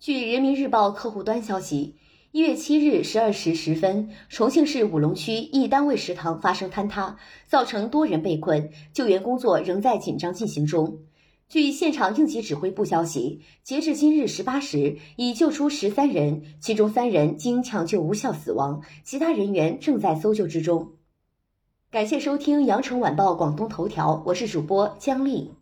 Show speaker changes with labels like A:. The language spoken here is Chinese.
A: 据人民日报客户端消息一月七日十二时十分重庆市武隆区一单位食堂发生坍塌造成多人被困救援工作仍在紧张进行中。据现场应急指挥部消息截至今日十八时已救出十三人其中三人经抢救无效死亡其他人员正在搜救之中。感谢收听羊城晚报广东头条我是主播姜丽。